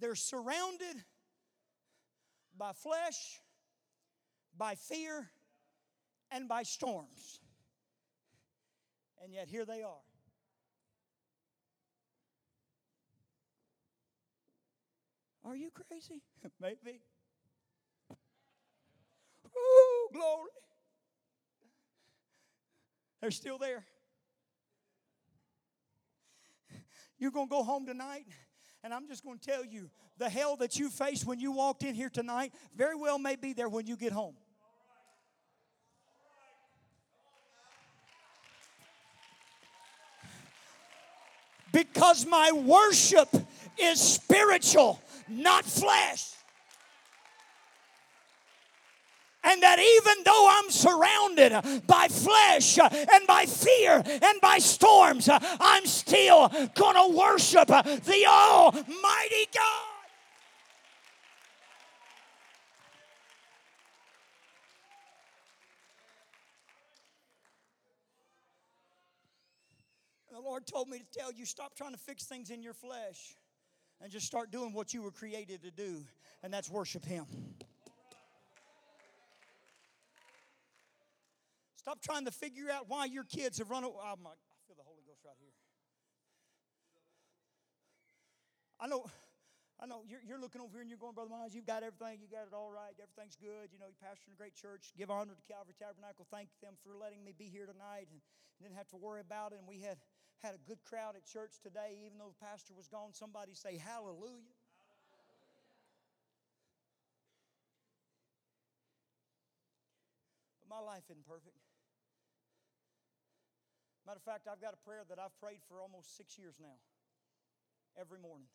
They're surrounded by flesh, by fear, and by storms. And yet here they are. Are you crazy? [LAUGHS] Maybe. Ooh, glory. They're still there. You're going to go home tonight and I'm just going to tell you the hell that you faced when you walked in here tonight very well may be there when you get home. Because my worship is spiritual, not flesh and that even though I'm surrounded by flesh and by fear and by storms, I'm still going to worship the Almighty God. The Lord told me to tell you stop trying to fix things in your flesh and just start doing what you were created to do, and that's worship Him. Stop trying to figure out why your kids have run away. Oh my, I feel the Holy Ghost right here. I know. I know you're, you're looking over here and you're going, Brother Mize, you've got everything. You got it all right. Everything's good. You know, you pastor in a great church. Give honor to Calvary Tabernacle. Thank them for letting me be here tonight and didn't have to worry about it. And we had, had a good crowd at church today, even though the pastor was gone. Somebody say, Hallelujah. My life isn't perfect. Matter of fact, I've got a prayer that I've prayed for almost six years now, every morning.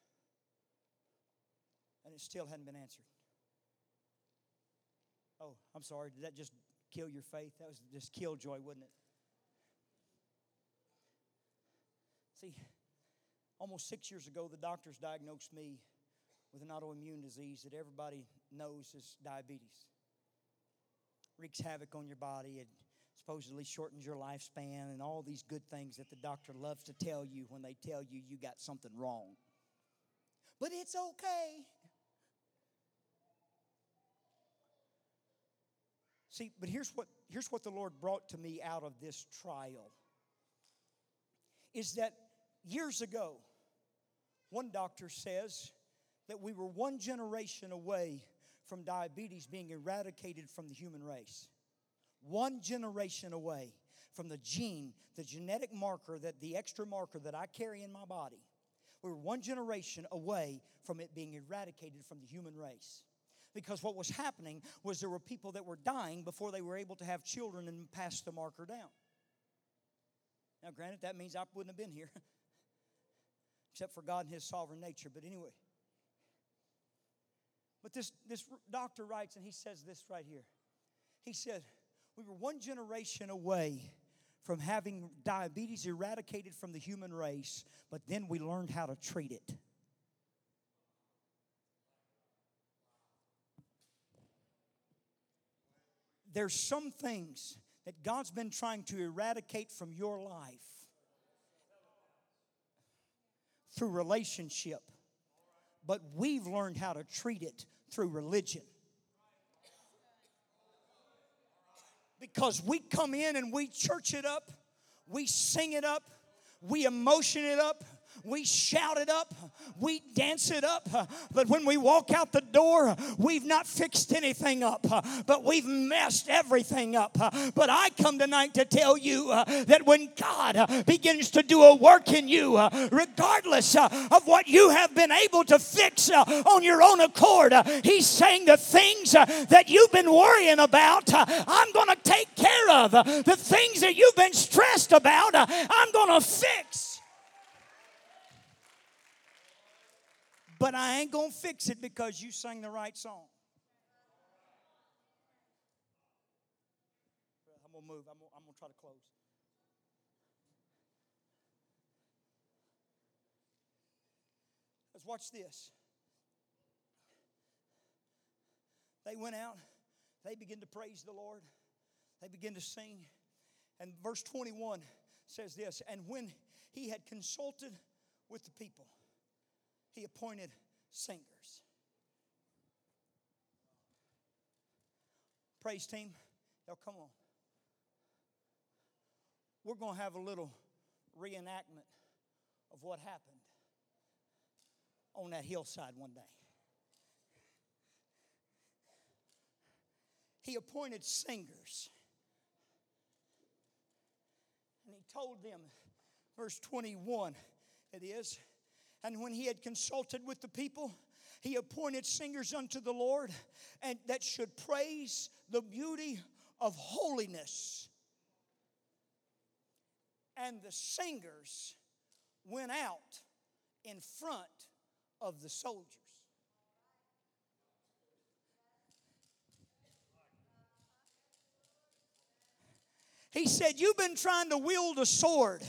And it still hadn't been answered. Oh, I'm sorry. Did that just kill your faith? That was just killjoy, wouldn't it? See, almost six years ago, the doctors diagnosed me with an autoimmune disease that everybody knows is diabetes. Wreaks havoc on your body. It supposedly shortens your lifespan and all these good things that the doctor loves to tell you when they tell you you got something wrong. But it's okay. See, but here's what, here's what the Lord brought to me out of this trial is that years ago, one doctor says that we were one generation away from diabetes being eradicated from the human race. One generation away from the gene, the genetic marker, that the extra marker that I carry in my body. We were one generation away from it being eradicated from the human race. Because what was happening was there were people that were dying before they were able to have children and pass the marker down. Now, granted, that means I wouldn't have been here, [LAUGHS] except for God and His sovereign nature. But anyway. But this, this doctor writes, and he says this right here. He said, We were one generation away from having diabetes eradicated from the human race, but then we learned how to treat it. There's some things that God's been trying to eradicate from your life through relationship, but we've learned how to treat it through religion. Because we come in and we church it up, we sing it up, we emotion it up, we shout it up, we dance it up, but when we walk out the door, we've not fixed anything up, but we've messed everything up. But I come tonight to tell you uh, that when God begins to do a work in you, uh, regardless uh, of what you have been able to fix on your own accord, He's saying the things that you've been worrying about, I'm going to take care of. The things that you've been stressed about, I'm going to fix. But I ain't going to fix it because you sang the right song. I'm going to move. I'm going to try to close. Let's watch this. They went out, they began to praise the Lord, they began to sing. And verse 21 says this And when he had consulted with the people, he appointed singers. Praise team, y'all come on. We're going to have a little reenactment of what happened on that hillside one day. He appointed singers. And he told them, verse 21, it is, and when he had consulted with the people, he appointed singers unto the Lord and that should praise the beauty of holiness. And the singers went out in front of the soldiers. He said, You've been trying to wield a sword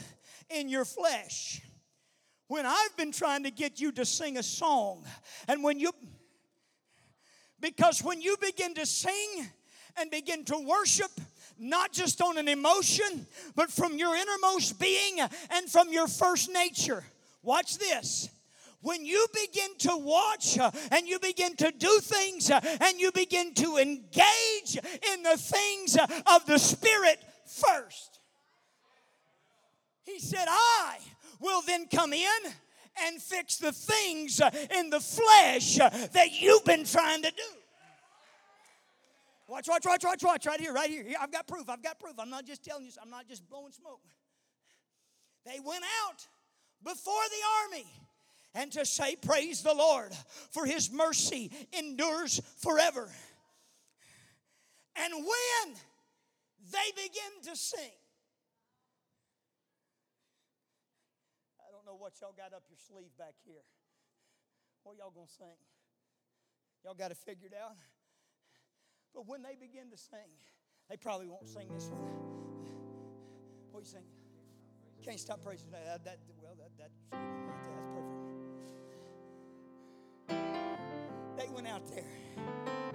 in your flesh when I've been trying to get you to sing a song. And when you, because when you begin to sing and begin to worship, not just on an emotion, but from your innermost being and from your first nature. Watch this. When you begin to watch uh, and you begin to do things uh, and you begin to engage in the things uh, of the Spirit first, He said, I will then come in and fix the things in the flesh that you've been trying to do. Watch, watch, watch, watch, watch, right here, right here. I've got proof, I've got proof. I'm not just telling you, I'm not just blowing smoke. They went out before the army and to say, Praise the Lord, for his mercy endures forever. And when they begin to sing, I don't know what y'all got up your sleeve back here. What y'all gonna sing? Y'all got it figured out? But when they begin to sing, they probably won't sing this one. What are you singing? Can't stop praising that. well, that, that, that's perfect. They went out there.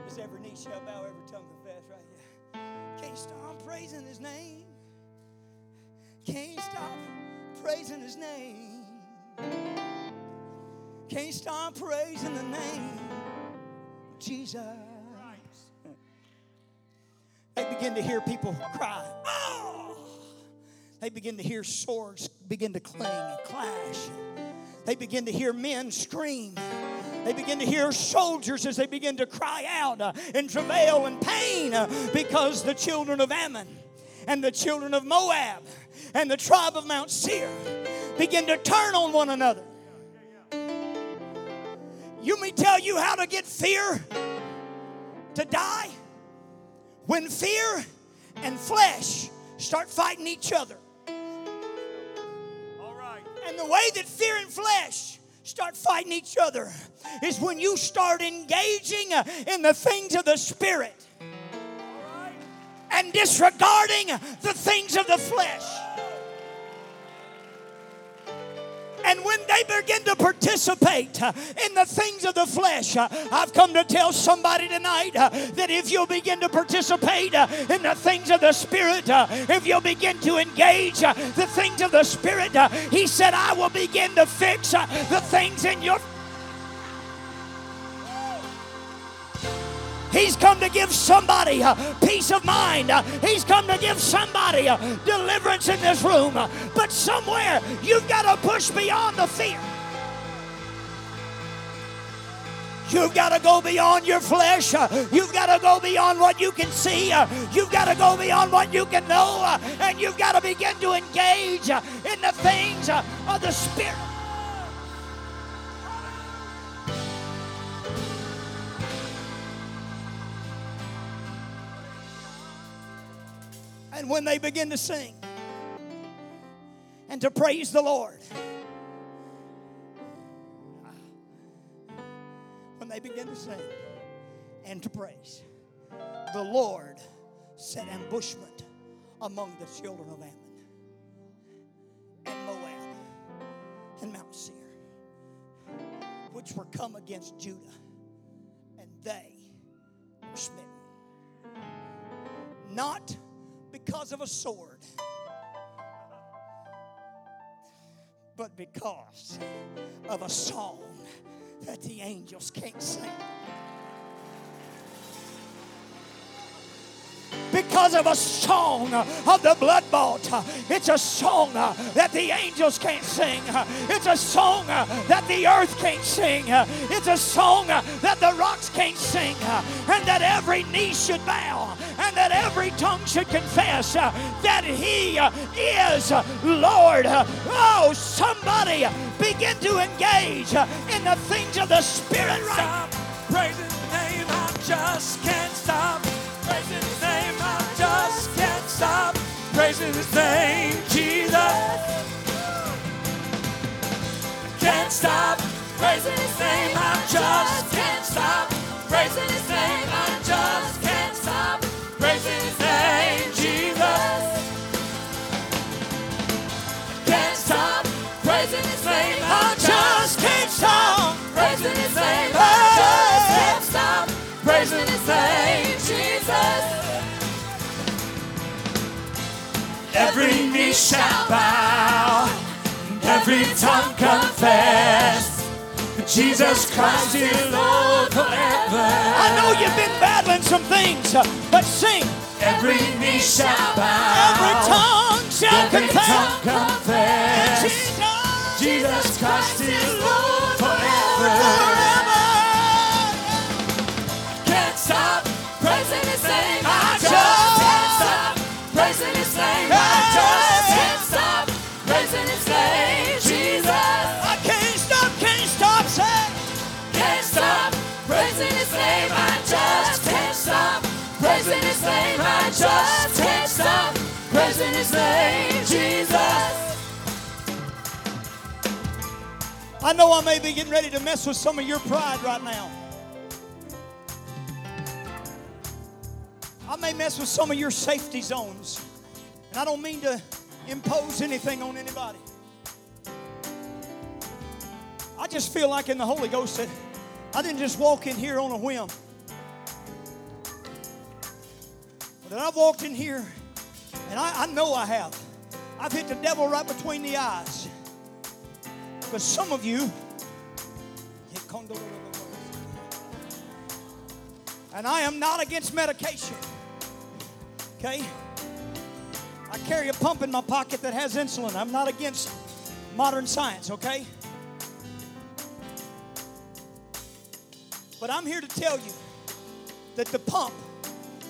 As every knee shall bow, every tongue confess, right? Yeah. Can't stop praising his name. Can't stop praising his name. Can't stop praising the name of Jesus. They begin to hear people cry. Oh! They begin to hear swords begin to cling and clash. They begin to hear men scream. They begin to hear soldiers as they begin to cry out uh, in travail and pain uh, because the children of Ammon and the children of Moab and the tribe of Mount Seir begin to turn on one another. You may tell you how to get fear to die when fear and flesh start fighting each other. All right. And the way that fear and flesh start fighting each other is when you start engaging in the things of the Spirit and disregarding the things of the flesh. And when they begin to participate uh, in the things of the flesh, uh, I've come to tell somebody tonight uh, that if you'll begin to participate in the things of the Spirit, if you'll begin to engage the things of the Spirit, He said, I will begin to fix the things in your He's come to give somebody uh, peace of mind. Uh, he's come to give somebody uh, deliverance in this room. But somewhere you've got to push beyond the fear. You've got to go beyond your flesh. You've got to go beyond what you can see. You've got to go beyond what you can know. And you've got to begin to engage in the things of the Spirit. And when they begin to sing and to praise the Lord, when they begin to sing and to praise, the Lord set ambushment among the children of Ammon and Moab and Mount Seir, which were come against Judah, and they were smitten. Not because of a sword, but because of a song that the angels can't sing. Because of a song of the blood bought. It's a song that the angels can't sing. It's a song that the earth can't sing. It's a song that the rocks can't sing. And that every knee should bow and that every tongue should confess uh, that He uh, is Lord. Oh, somebody begin to engage uh, in the things of the Spirit right Stop praising His name. I just can't stop praising His name. I just can't stop praising His name, Jesus. Can't stop praising His name. I just can't stop praising His name. I just Every knee shall bow, every tongue confess. Jesus Christ is Lord forever. I know you've been battling some things, uh, but sing. Every knee shall bow, Every tongue shall every confess. tongue confess. Jesus, Jesus Christ is Lord forever. His name. Jesus. I know I may be getting ready to mess with some of your pride right now. I may mess with some of your safety zones. And I don't mean to impose anything on anybody. I just feel like in the Holy Ghost that I didn't just walk in here on a whim. But that I've walked in here, and I, I know I have. I've hit the devil right between the eyes. But some of you, and I am not against medication. Okay? I carry a pump in my pocket that has insulin. I'm not against modern science, okay? But I'm here to tell you that the pump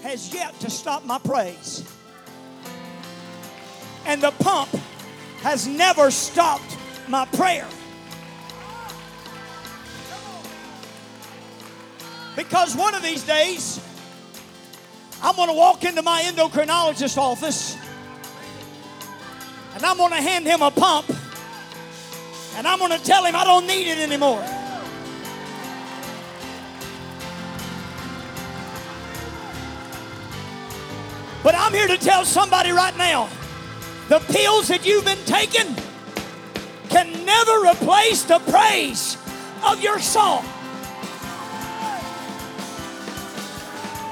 has yet to stop my praise. And the pump has never stopped my prayer. Because one of these days, I'm going to walk into my endocrinologist office and I'm going to hand him a pump and I'm going to tell him I don't need it anymore. But I'm here to tell somebody right now the pills that you've been taking can never replace the praise of your song.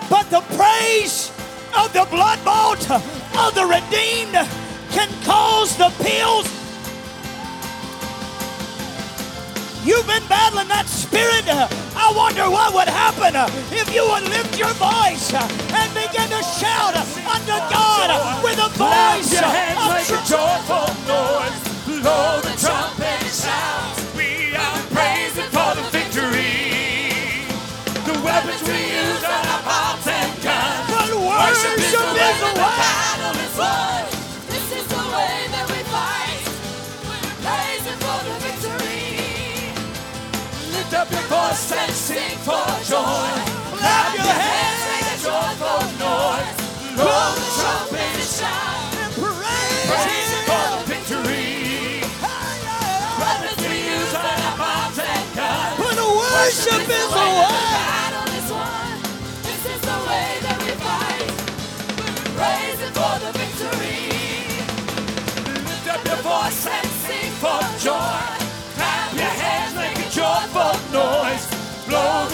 But the praise of the blood bought, of the redeemed, can cause the pills. You've been battling that spirit. I wonder what would happen if you would lift your voice and begin to shout unto God with a voice your hands, of make a joyful noise. Blow the trumpet shout. We are praising for the victory. The weapons we use are our bombs and guns. But worship is the way. battle is won. Up your voice and sing for joy. Clap your hands Make a joyful noise. Blow the trumpet and shout. and praise Praising for the victory. But worship is won.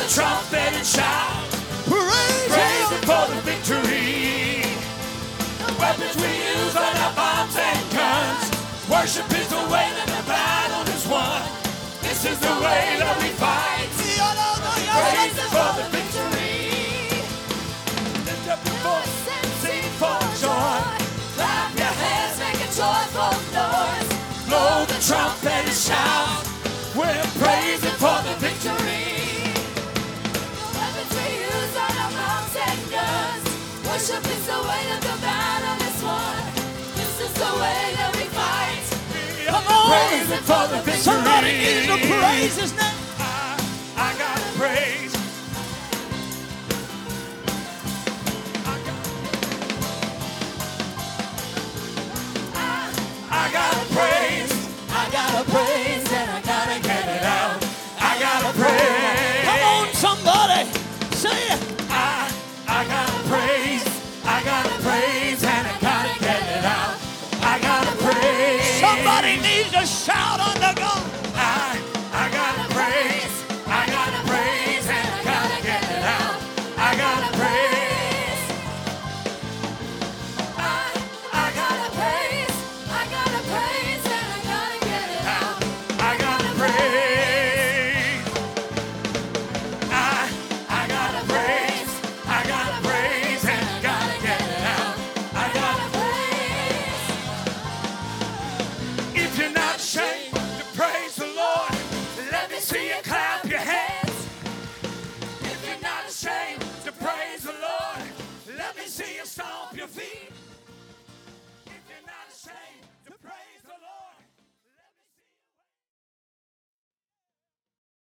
Trumpet and shout. Praise Praise Him. For the victory. The weapons we use are not bombs and guns. Worship is the way that the battle is won. This is the way that we fight. Praise Him for the victory. Lift up your voice and sing for joy. Clap your hands, Make a joyful noise. blow the trumpet and shout. Worship is the way that the battle is won. This is the way that we fight. Come on. Praising for the victory. Somebody needs to praise His name. I gotta praise.